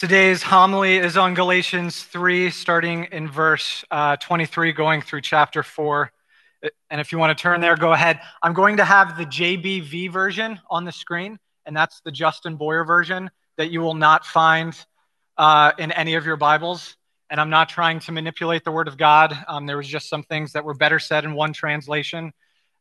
Today's homily is on Galatians 3, starting in verse uh, 23, going through chapter 4. And if you want to turn there, go ahead. I'm going to have the JBV version on the screen, and that's the Justin Boyer version that you will not find uh, in any of your Bibles. And I'm not trying to manipulate the Word of God. Um, there was just some things that were better said in one translation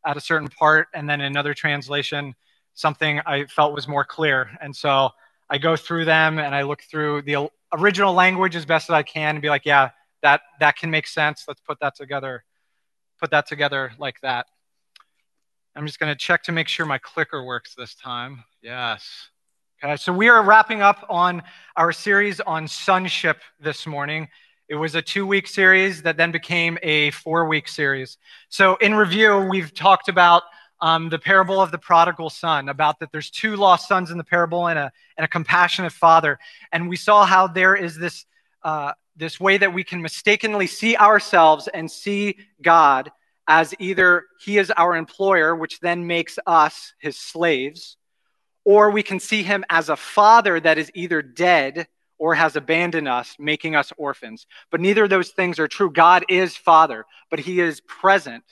at a certain part, and then in another translation, something I felt was more clear. And so I go through them and I look through the original language as best as I can and be like, yeah, that that can make sense. Let's put that together. Put that together like that. I'm just going to check to make sure my clicker works this time. Yes. Okay, so we are wrapping up on our series on sonship this morning. It was a two week series that then became a four week series. So, in review, we've talked about um, the parable of the prodigal son, about that there's two lost sons in the parable and a, and a compassionate father. And we saw how there is this, uh, this way that we can mistakenly see ourselves and see God as either he is our employer, which then makes us his slaves, or we can see him as a father that is either dead or has abandoned us, making us orphans. But neither of those things are true. God is father, but he is present.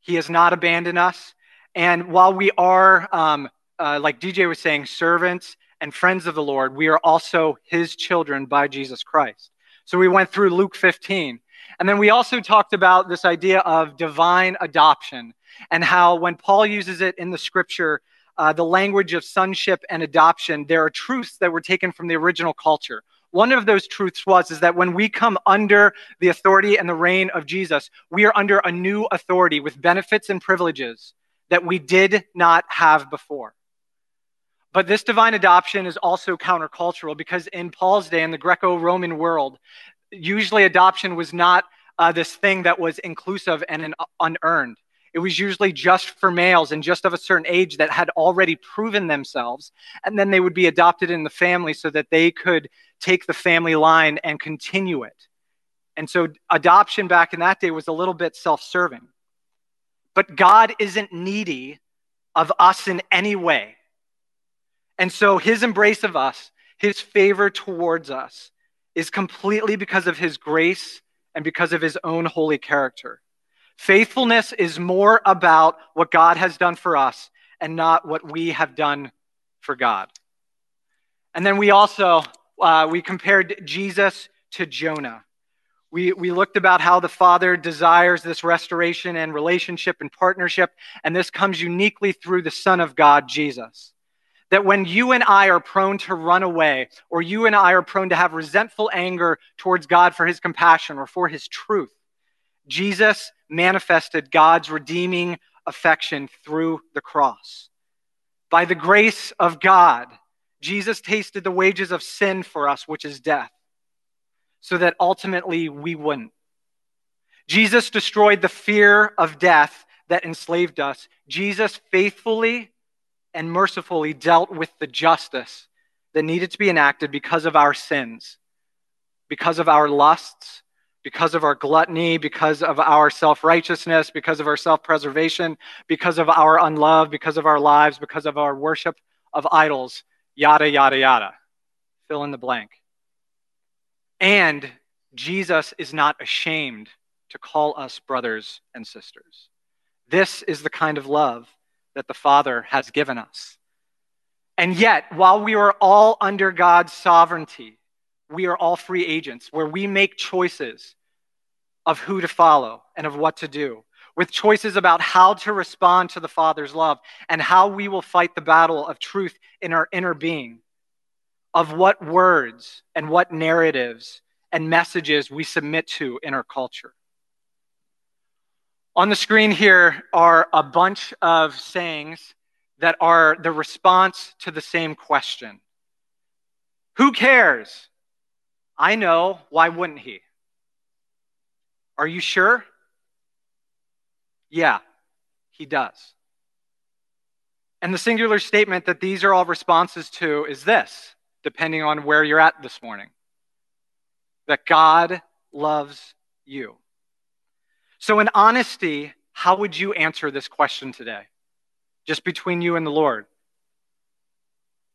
He has not abandoned us. And while we are, um, uh, like DJ was saying, servants and friends of the Lord, we are also his children by Jesus Christ. So we went through Luke 15. And then we also talked about this idea of divine adoption and how when Paul uses it in the scripture, uh, the language of sonship and adoption, there are truths that were taken from the original culture. One of those truths was is that when we come under the authority and the reign of Jesus, we are under a new authority with benefits and privileges that we did not have before. But this divine adoption is also countercultural because in Paul's day, in the Greco Roman world, usually adoption was not uh, this thing that was inclusive and an, unearned. It was usually just for males and just of a certain age that had already proven themselves. And then they would be adopted in the family so that they could take the family line and continue it. And so adoption back in that day was a little bit self serving. But God isn't needy of us in any way. And so his embrace of us, his favor towards us, is completely because of his grace and because of his own holy character. Faithfulness is more about what God has done for us and not what we have done for God. And then we also uh, we compared Jesus to Jonah. We, we looked about how the Father desires this restoration and relationship and partnership, and this comes uniquely through the Son of God, Jesus. That when you and I are prone to run away, or you and I are prone to have resentful anger towards God for his compassion or for his truth, Jesus manifested God's redeeming affection through the cross. By the grace of God, Jesus tasted the wages of sin for us, which is death so that ultimately we wouldn't. Jesus destroyed the fear of death that enslaved us. Jesus faithfully and mercifully dealt with the justice that needed to be enacted because of our sins, because of our lusts, because of our gluttony, because of our self righteousness, because of our self preservation, because of our unlove, because of our lives, because of our worship of idols, yada, yada, yada. Fill in the blank. And Jesus is not ashamed to call us brothers and sisters. This is the kind of love that the Father has given us. And yet, while we are all under God's sovereignty, we are all free agents where we make choices of who to follow and of what to do, with choices about how to respond to the Father's love and how we will fight the battle of truth in our inner being of what words and what narratives and messages we submit to in our culture. On the screen here are a bunch of sayings that are the response to the same question Who cares? I know. Why wouldn't he? Are you sure? Yeah, he does. And the singular statement that these are all responses to is this depending on where you're at this morning. That God loves you. So, in honesty, how would you answer this question today? Just between you and the Lord.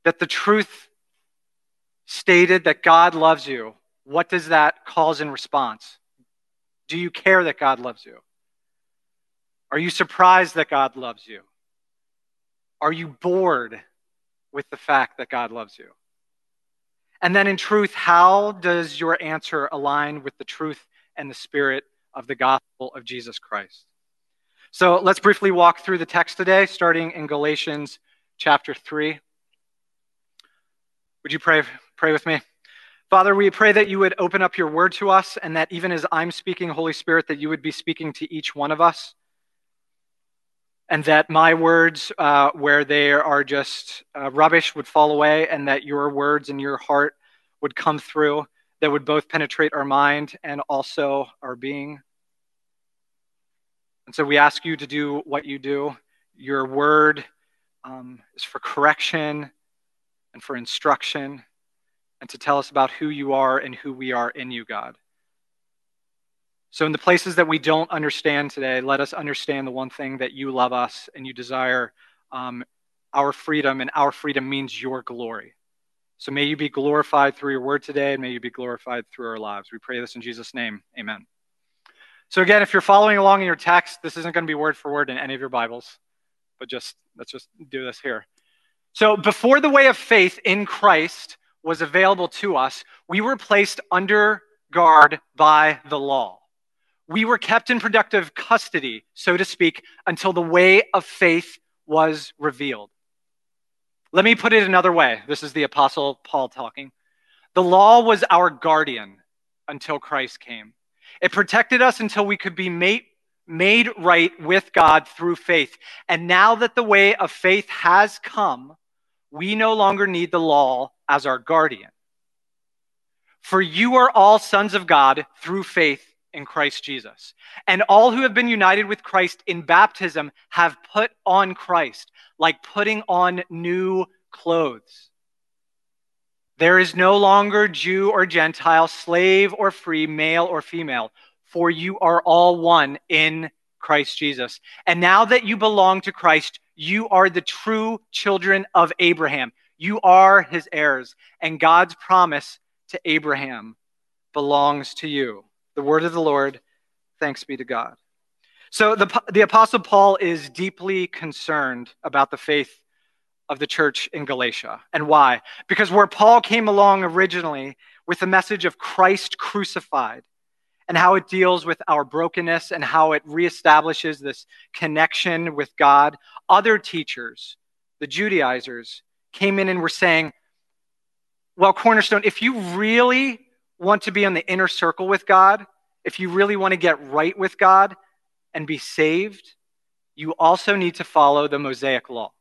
That the truth stated that God loves you, what does that cause in response? Do you care that God loves you? Are you surprised that God loves you? Are you bored with the fact that God loves you? And then, in truth, how does your answer align with the truth and the spirit of the gospel of Jesus Christ? So let's briefly walk through the text today, starting in Galatians chapter 3. Would you pray, pray with me? Father, we pray that you would open up your word to us and that even as I'm speaking, Holy Spirit, that you would be speaking to each one of us. And that my words, uh, where they are just uh, rubbish, would fall away, and that your words and your heart would come through, that would both penetrate our mind and also our being. And so we ask you to do what you do. Your word um, is for correction and for instruction and to tell us about who you are and who we are in you, God. So, in the places that we don't understand today, let us understand the one thing that you love us and you desire um, our freedom, and our freedom means your glory. So, may you be glorified through your word today, and may you be glorified through our lives. We pray this in Jesus' name. Amen. So, again, if you're following along in your text, this isn't going to be word for word in any of your Bibles, but just let's just do this here. So, before the way of faith in Christ was available to us, we were placed under guard by the law. We were kept in protective custody, so to speak, until the way of faith was revealed. Let me put it another way. This is the Apostle Paul talking. The law was our guardian until Christ came. It protected us until we could be made, made right with God through faith. And now that the way of faith has come, we no longer need the law as our guardian. For you are all sons of God through faith in Christ Jesus. And all who have been united with Christ in baptism have put on Christ, like putting on new clothes. There is no longer Jew or Gentile, slave or free, male or female, for you are all one in Christ Jesus. And now that you belong to Christ, you are the true children of Abraham. You are his heirs, and God's promise to Abraham belongs to you. The word of the Lord, thanks be to God. So the, the Apostle Paul is deeply concerned about the faith of the church in Galatia. And why? Because where Paul came along originally with the message of Christ crucified, and how it deals with our brokenness and how it reestablishes this connection with God. Other teachers, the Judaizers, came in and were saying, well, Cornerstone, if you really want to be on the inner circle with God, if you really want to get right with God and be saved, you also need to follow the Mosaic law.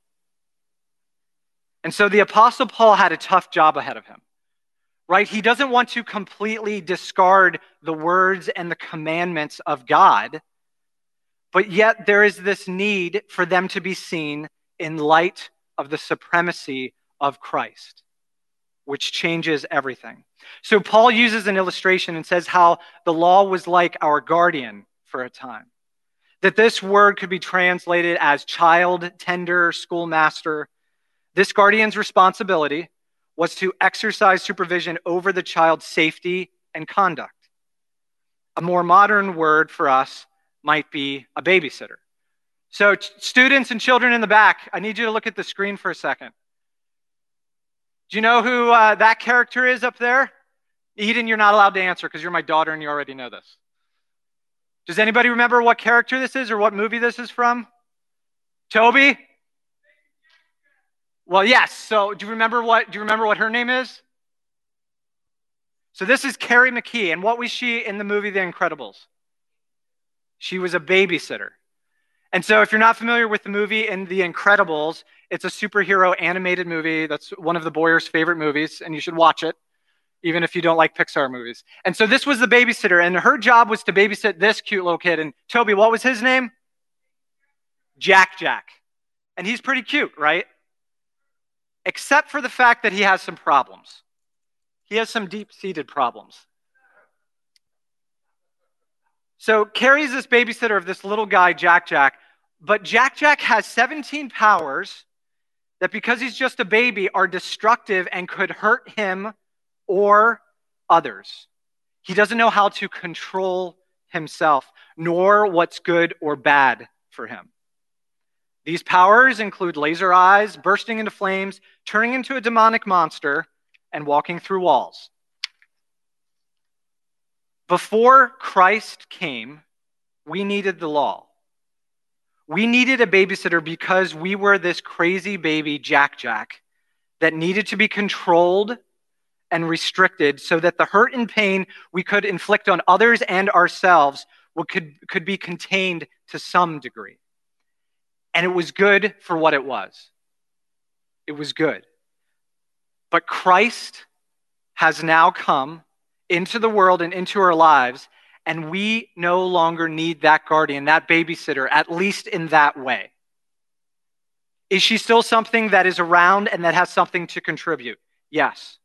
And so the Apostle Paul had a tough job ahead of him right? He doesn't want to completely discard the words and the commandments of God, but yet there is this need for them to be seen in light of the supremacy of Christ, which changes everything. So Paul uses an illustration and says how the law was like our guardian for a time. That this word could be translated as child, tender, schoolmaster. This guardian's responsibility was to exercise supervision over the child's safety and conduct. A more modern word for us might be a babysitter. So, students and children in the back, I need you to look at the screen for a second. Do you know who uh, that character is up there? Eden, you're not allowed to answer because you're my daughter and you already know this. Does anybody remember what character this is or what movie this is from? Toby? Well, yes. So, do you remember what do you remember what her name is? So this is Kari McKeen, and what was she in the movie The Incredibles? She was a babysitter. And so, if you're not familiar with the movie in The Incredibles, it's a superhero animated movie. That's one of the Boyers' favorite movies, and you should watch it, even if you don't like Pixar movies. And so, this was the babysitter, and her job was to babysit this cute little kid. And Toby, what was his name? Jack Jack. And he's pretty cute, right? except for the fact that he has some problems. He has some deep seated problems. So Kari's this babysitter of this little guy, Jack Jack, but Jack Jack has 17 powers that, because he's just a baby, are destructive and could hurt him or others. He doesn't know how to control himself, nor what's good or bad for him. These powers include laser eyes, bursting into flames, turning into a demonic monster, and walking through walls. Before Christ came, we needed the law. We needed a babysitter because we were this crazy baby Jack Jack that needed to be controlled and restricted so that the hurt and pain we could inflict on others and ourselves could, could be contained to some degree. And it was good for what it was. It was good. But Christ has now come into the world and into our lives, and we no longer need that guardian, that babysitter, at least in that way. Is she still something that is around and that has something to contribute? Yes.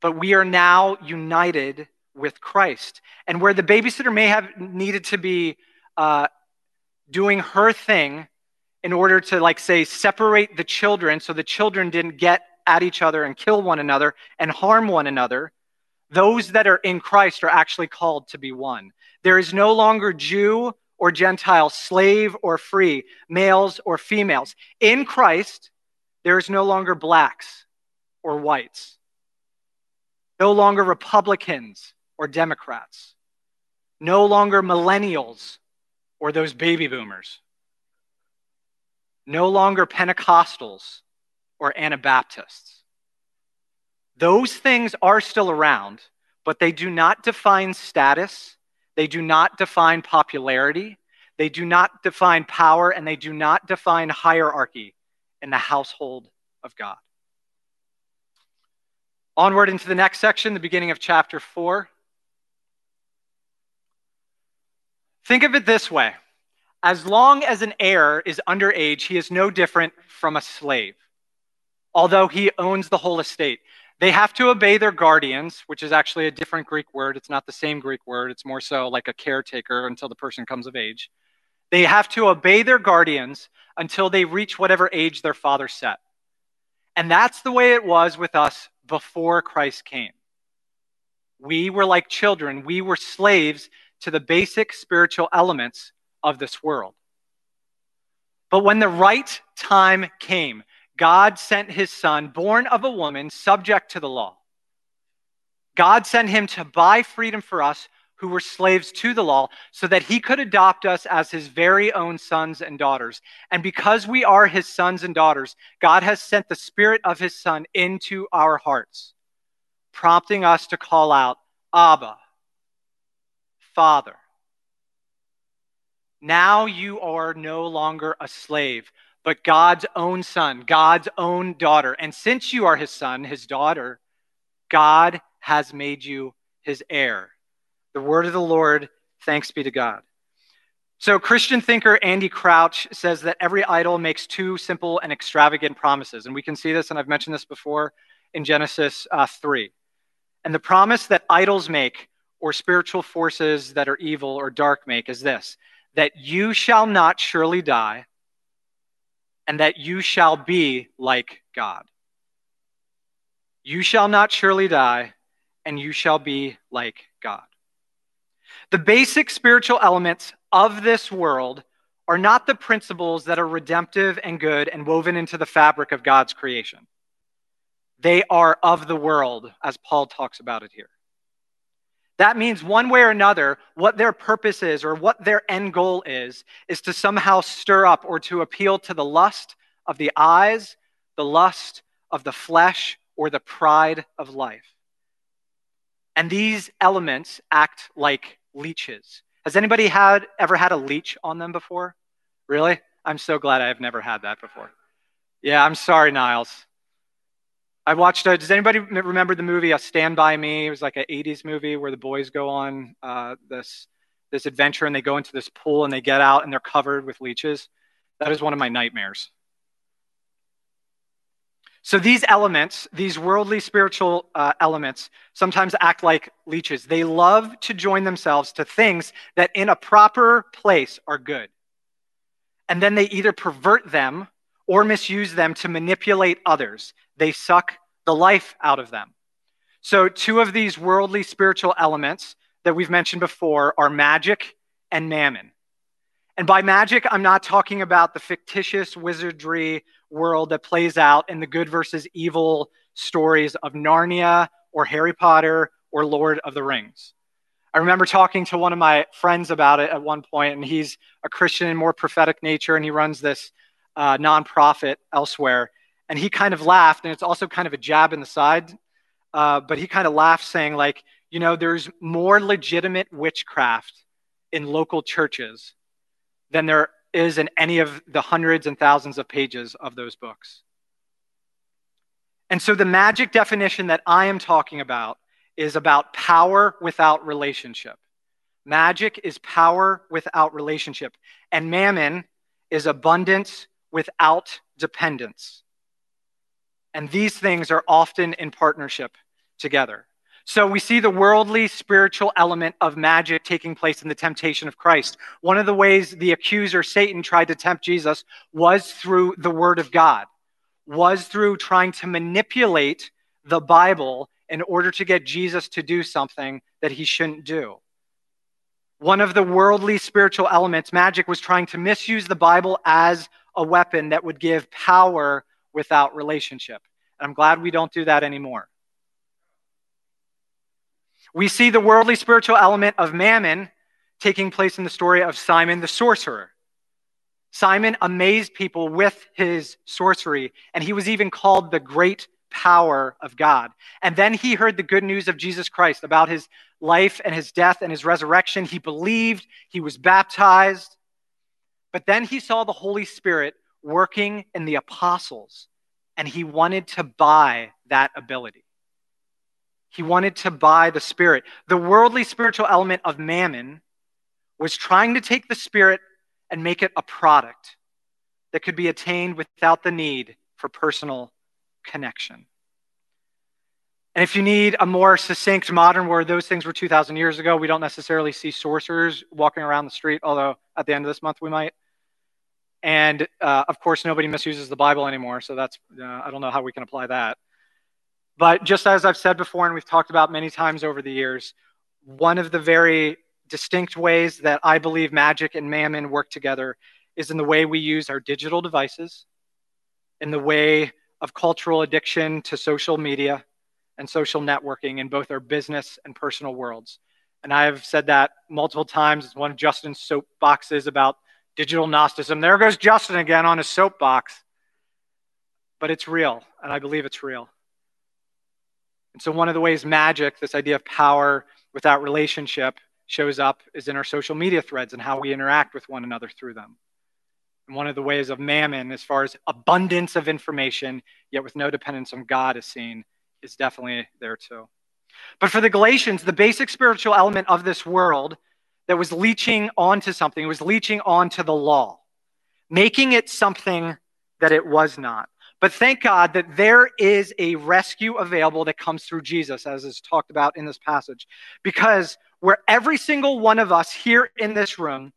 But we are now united with Christ. And where the babysitter may have needed to be uh, doing her thing in order to, like, say, separate the children so the children didn't get at each other and kill one another and harm one another, those that are in Christ are actually called to be one. There is no longer Jew or Gentile, slave or free, males or females. In Christ, there is no longer blacks or whites, no longer Republicans or Democrats, no longer millennials or those baby boomers, no longer Pentecostals or Anabaptists. Those things are still around, but they do not define status, they do not define popularity, they do not define power, and they do not define hierarchy in the household of God. Onward into the next section, the beginning of chapter 4. Think of it this way as long as an heir is underage, he is no different from a slave, although he owns the whole estate. They have to obey their guardians, which is actually a different Greek word. It's not the same Greek word, it's more so like a caretaker until the person comes of age. They have to obey their guardians until they reach whatever age their father set. And that's the way it was with us before Christ came. We were like children, we were slaves to the basic spiritual elements of this world. But when the right time came, God sent his son, born of a woman, subject to the law. God sent him to buy freedom for us who were slaves to the law so that he could adopt us as his very own sons and daughters. And because we are his sons and daughters, God has sent the spirit of his son into our hearts, prompting us to call out, Abba, Father. Now you are no longer a slave, but God's own son, God's own daughter. And since you are his son, his daughter, God has made you his heir. The word of the Lord, thanks be to God. So, Christian thinker Andy Crouch says that every idol makes two simple and extravagant promises. And we can see this, and I've mentioned this before in Genesis uh, 3. And the promise that idols make, or spiritual forces that are evil or dark make, is this that you shall not surely die and that you shall be like God. You shall not surely die, and you shall be like God. The basic spiritual elements of this world are not the principles that are redemptive and good and woven into the fabric of God's creation. They are of the world, as Paul talks about it here. That means one way or another, what their purpose is or what their end goal is, is to somehow stir up or to appeal to the lust of the eyes, the lust of the flesh, or the pride of life. And these elements act like leeches. Has anybody had ever had a leech on them before? Really? I'm so glad I have never had that before. Yeah, I'm sorry, Niles. I watched. A, does anybody remember the movie "A Stand by Me"? It was like an '80s movie where the boys go on uh, this this adventure and they go into this pool and they get out and they're covered with leeches. That is one of my nightmares. So these elements, these worldly spiritual uh, elements, sometimes act like leeches. They love to join themselves to things that, in a proper place, are good, and then they either pervert them or misuse them to manipulate others. They suck the life out of them. So, two of these worldly spiritual elements that we've mentioned before are magic and mammon. And by magic, I'm not talking about the fictitious wizardry world that plays out in the good versus evil stories of Narnia or Harry Potter or Lord of the Rings. I remember talking to one of my friends about it at one point, and he's a Christian in more prophetic nature, and he runs this uh, nonprofit elsewhere. And he kind of laughed, and it's also kind of a jab in the side uh, but he kind of laughed, saying, like, you know, there's more legitimate witchcraft in local churches than there is in any of the hundreds and thousands of pages of those books. And so the magic definition that I am talking about is about power without relationship. Magic is power without relationship, and mammon is abundance without dependence. And these things are often in partnership together. So we see the worldly spiritual element of magic taking place in the temptation of Christ. One of the ways the accuser Satan tried to tempt Jesus was through the word of God, was through trying to manipulate the Bible in order to get Jesus to do something that he shouldn't do. One of the worldly spiritual elements, magic, was trying to misuse the Bible as a weapon that would give power without relationship. And I'm glad we don't do that anymore. We see the worldly spiritual element of mammon taking place in the story of Simon the sorcerer. Simon amazed people with his sorcery, and he was even called the great power of God. And then he heard the good news of Jesus Christ about his life and his death and his resurrection. He believed, he was baptized. But then he saw the Holy Spirit working in the apostles, and he wanted to buy that ability. He wanted to buy the spirit. The worldly spiritual element of mammon was trying to take the spirit and make it a product that could be attained without the need for personal connection. And if you need a more succinct modern word, those things were 2,000 years ago. We don't necessarily see sorcerers walking around the street, although at the end of this month we might. And uh, of course, nobody misuses the Bible anymore, so that's, uh, I don't know how we can apply that. But just as I've said before, and we've talked about many times over the years, one of the very distinct ways that I believe magic and mammon work together is in the way we use our digital devices, in the way of cultural addiction to social media and social networking in both our business and personal worlds. And I've said that multiple times. It's one of Justin's soapboxes about digital Gnosticism. There goes Justin again on his soapbox. But it's real, and I believe it's real. And so, one of the ways magic, this idea of power without relationship, shows up is in our social media threads and how we interact with one another through them. And one of the ways of mammon, as far as abundance of information, yet with no dependence on God, is seen, is definitely there too. But for the Galatians, the basic spiritual element of this world that was leeching onto something, it was leeching onto the law, making it something that it was not. But thank God that there is a rescue available that comes through Jesus, as is talked about in this passage. Because where every single one of us here in this room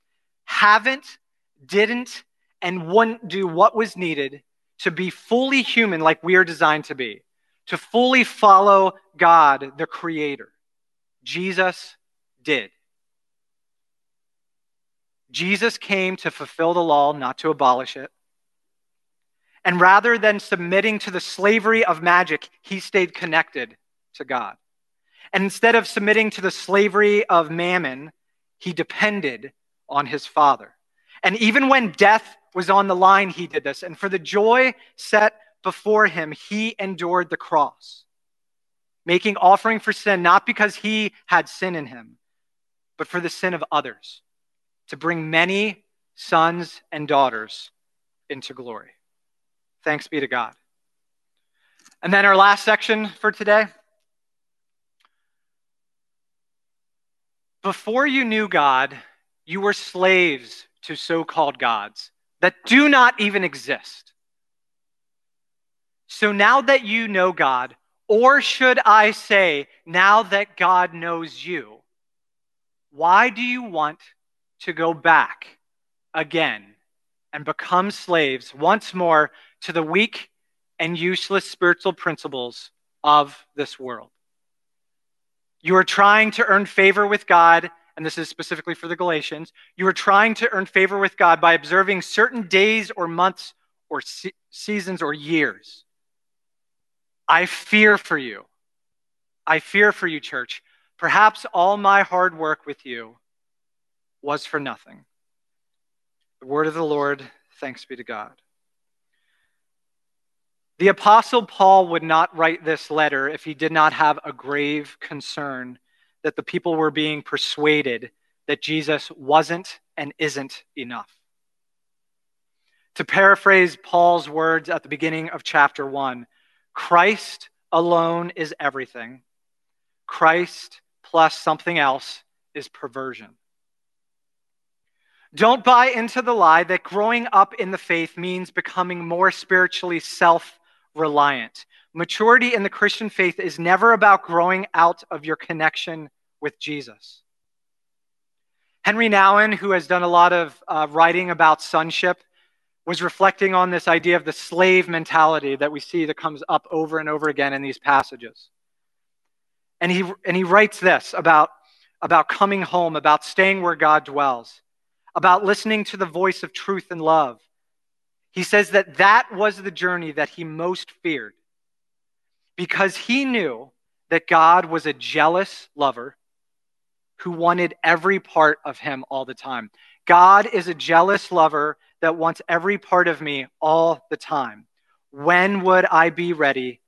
haven't, didn't, and wouldn't do what was needed to be fully human like we are designed to be, to fully follow God, the Creator. Jesus did. Jesus came to fulfill the law, not to abolish it. And rather than submitting to the slavery of magic, he stayed connected to God. And instead of submitting to the slavery of mammon, he depended on his Father. And even when death was on the line, he did this. And for the joy set before him, he endured the cross, making offering for sin, not because he had sin in him, but for the sin of others, to bring many sons and daughters into glory. Thanks be to God. And then our last section for today. Before you knew God, you were slaves to so called gods that do not even exist. So now that you know God, or should I say, now that God knows you, why do you want to go back again and become slaves once more to the weak and useless spiritual principles of this world. You are trying to earn favor with God, and this is specifically for the Galatians. You are trying to earn favor with God by observing certain days or months or se- seasons or years. I fear for you. I fear for you, church. Perhaps all my hard work with you was for nothing. The word of the Lord, thanks be to God. The Apostle Paul would not write this letter if he did not have a grave concern that the people were being persuaded that Jesus wasn't and isn't enough. To paraphrase Paul's words at the beginning of chapter 1, Christ alone is everything. Christ plus something else is perversion. Don't buy into the lie that growing up in the faith means becoming more spiritually self reliant. Maturity in the Christian faith is never about growing out of your connection with Jesus. Henry Nouwen, who has done a lot of uh, writing about sonship, was reflecting on this idea of the slave mentality that we see that comes up over and over again in these passages. And he, and he writes this about, about coming home, about staying where God dwells, about listening to the voice of truth and love, he says that that was the journey that he most feared because he knew that God was a jealous lover who wanted every part of him all the time. God is a jealous lover that wants every part of me all the time. When would I be ready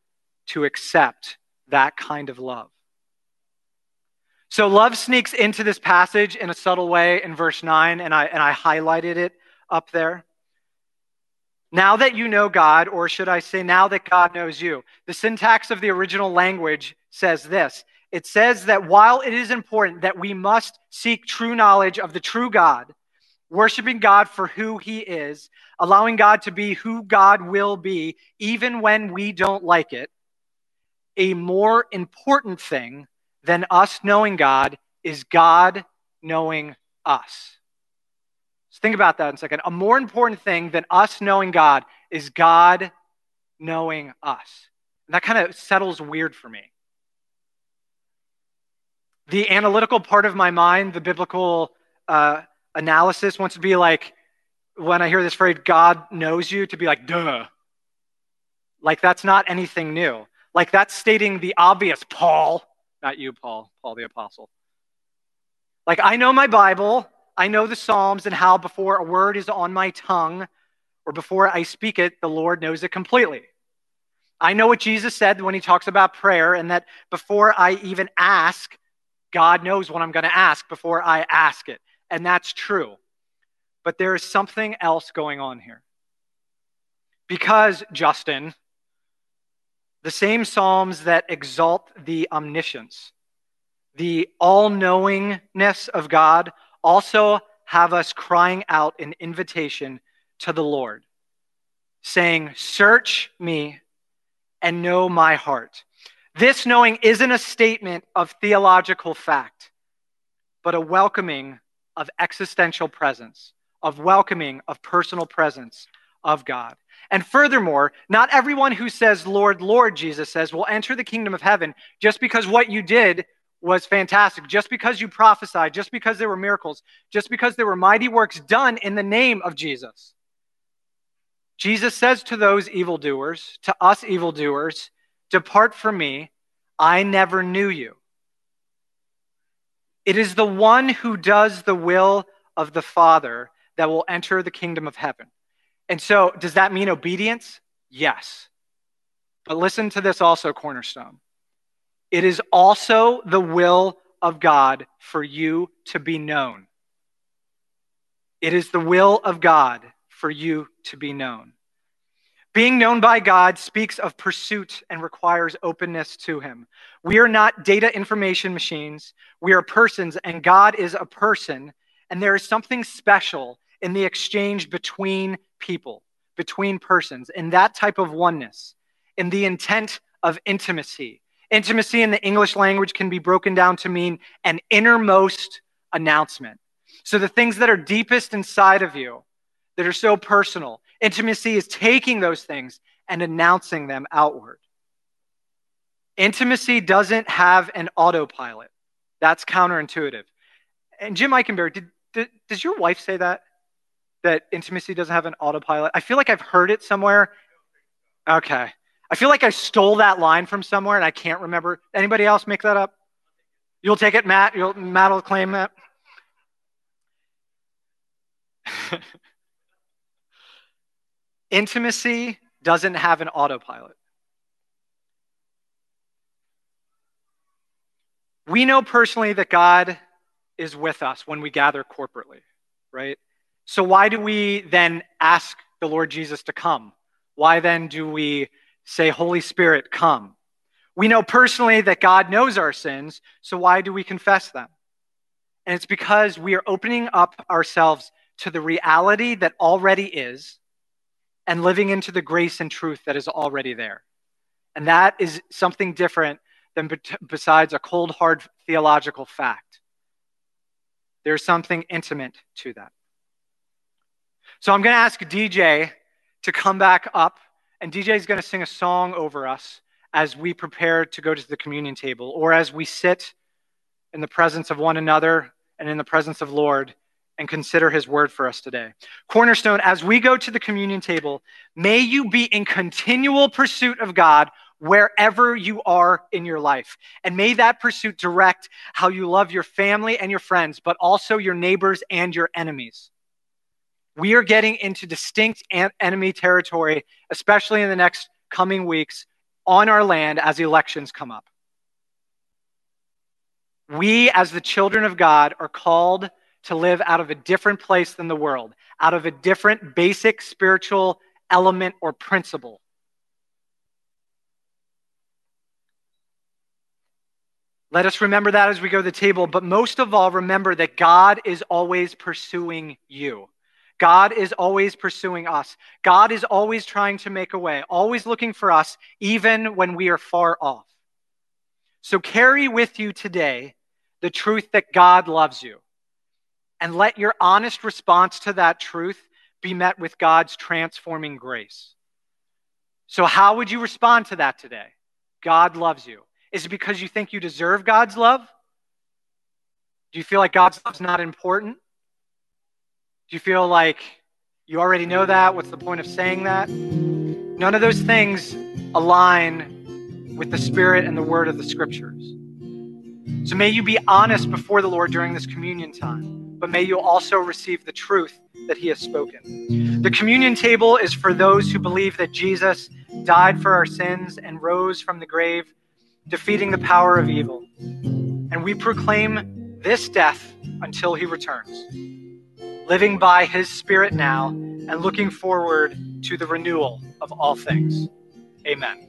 to accept that kind of love? So love sneaks into this passage in a subtle way in verse 9 and I and I highlighted it up there. Now that you know God, or should I say, now that God knows you, the syntax of the original language says this it says that while it is important that we must seek true knowledge of the true God, worshiping God for who he is, allowing God to be who God will be, even when we don't like it, a more important thing than us knowing God is God knowing us. So think about that in a second. A more important thing than us knowing God is God knowing us. And that kind of settles weird for me. The analytical part of my mind, the biblical uh, analysis, wants to be like, when I hear this phrase, God knows you, to be like, duh. Like that's not anything new. Like that's stating the obvious, Paul. Not you, Paul, Paul the Apostle. Like I know my Bible. I know the Psalms and how before a word is on my tongue or before I speak it, the Lord knows it completely. I know what Jesus said when he talks about prayer, and that before I even ask, God knows what I'm going to ask before I ask it. And that's true. But there is something else going on here. Because, Justin, the same Psalms that exalt the omniscience, the all knowingness of God, also have us crying out an invitation to the Lord, saying, Search me and know my heart. This knowing isn't a statement of theological fact, but a welcoming of existential presence, of welcoming of personal presence of God. And furthermore, not everyone who says, Lord, Lord, Jesus says, will enter the kingdom of heaven just because what you did was fantastic. Just because you prophesied, just because there were miracles, just because there were mighty works done in the name of Jesus. Jesus says to those evildoers, to us evildoers, Depart from me, I never knew you. It is the one who does the will of the Father that will enter the kingdom of heaven. And so, does that mean obedience? Yes. But listen to this also, Cornerstone. It is also the will of God for you to be known. It is the will of God for you to be known. Being known by God speaks of pursuit and requires openness to Him. We are not data information machines. We are persons, and God is a person. And there is something special in the exchange between people, between persons, in that type of oneness, in the intent of intimacy, Intimacy in the English language can be broken down to mean an innermost announcement. So the things that are deepest inside of you, that are so personal, intimacy is taking those things and announcing them outward. Intimacy doesn't have an autopilot. That's counterintuitive. And Jim Eichenberg, did, did, does your wife say that? That intimacy doesn't have an autopilot? I feel like I've heard it somewhere. Okay. I feel like I stole that line from somewhere and I can't remember. Anybody else make that up? You'll take it, Matt? You'll, Matt will claim that? Intimacy doesn't have an autopilot. We know personally that God is with us when we gather corporately, right? So why do we then ask the Lord Jesus to come? Why then do we say, Holy Spirit, come? We know personally that God knows our sins, so why do we confess them? And it's because we are opening up ourselves to the reality that already is and living into the grace and truth that is already there. And that is something different than besides a cold, hard theological fact. There's something intimate to that. So I'm going to ask DJ to come back up, and DJ is going to sing a song over us as we prepare to go to the communion table or as we sit in the presence of one another and in the presence of Lord and consider his word for us today. Cornerstone, as we go to the communion table, may you be in continual pursuit of God wherever you are in your life. And may that pursuit direct how you love your family and your friends, but also your neighbors and your enemies. We are getting into distinct enemy territory, especially in the next coming weeks on our land as elections come up. We, as the children of God, are called to live out of a different place than the world, out of a different basic spiritual element or principle. Let us remember that as we go to the table, but most of all, remember that God is always pursuing you. God is always pursuing us. God is always trying to make a way, always looking for us, even when we are far off. So carry with you today the truth that God loves you. And let your honest response to that truth be met with God's transforming grace. So, how would you respond to that today? God loves you. Is it because you think you deserve God's love? Do you feel like God's love is not important? Do you feel like you already know that? What's the point of saying that? None of those things align with the Spirit and the Word of the Scriptures. So may you be honest before the Lord during this communion time, but may you also receive the truth that He has spoken. The communion table is for those who believe that Jesus died for our sins and rose from the grave, defeating the power of evil. And we proclaim this death until He returns living by his spirit now, and looking forward to the renewal of all things. Amen.